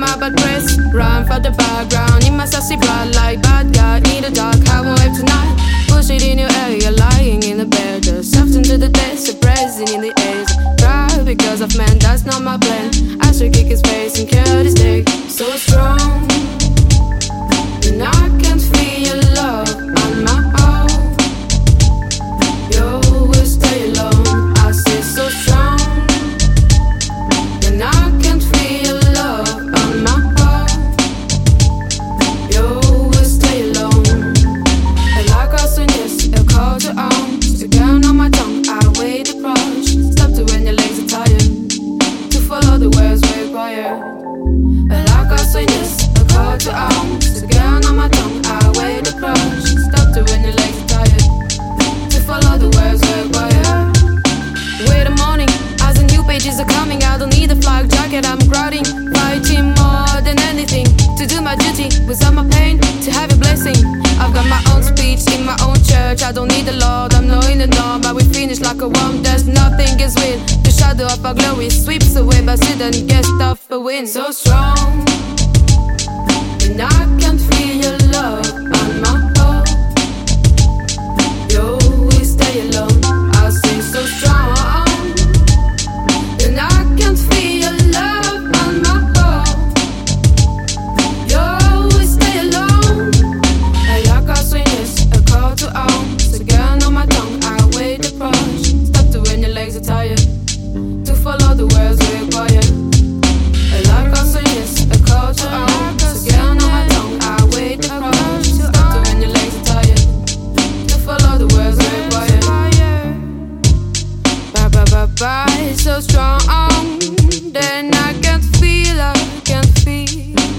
my bad press. Run for the background in my sassy blood like bad guy. Like yes, a call to arms. The Again on my tongue, I wait the approach. Stop to when your legs tired. To follow the words required. Wait a morning, as the new pages are coming, I don't need a flak jacket, I'm crowding. Fighting more than anything. To do my duty, on my pain, to have a blessing. I've got my own speech in my own church, I don't need the Lord, I'm not in the norm. But we finish like a worm, there's nothing is. The shadow of our glory sweeps away, still then gets off a win. So strong. Not. goodbye so strong. Then I can't feel, I can't feel.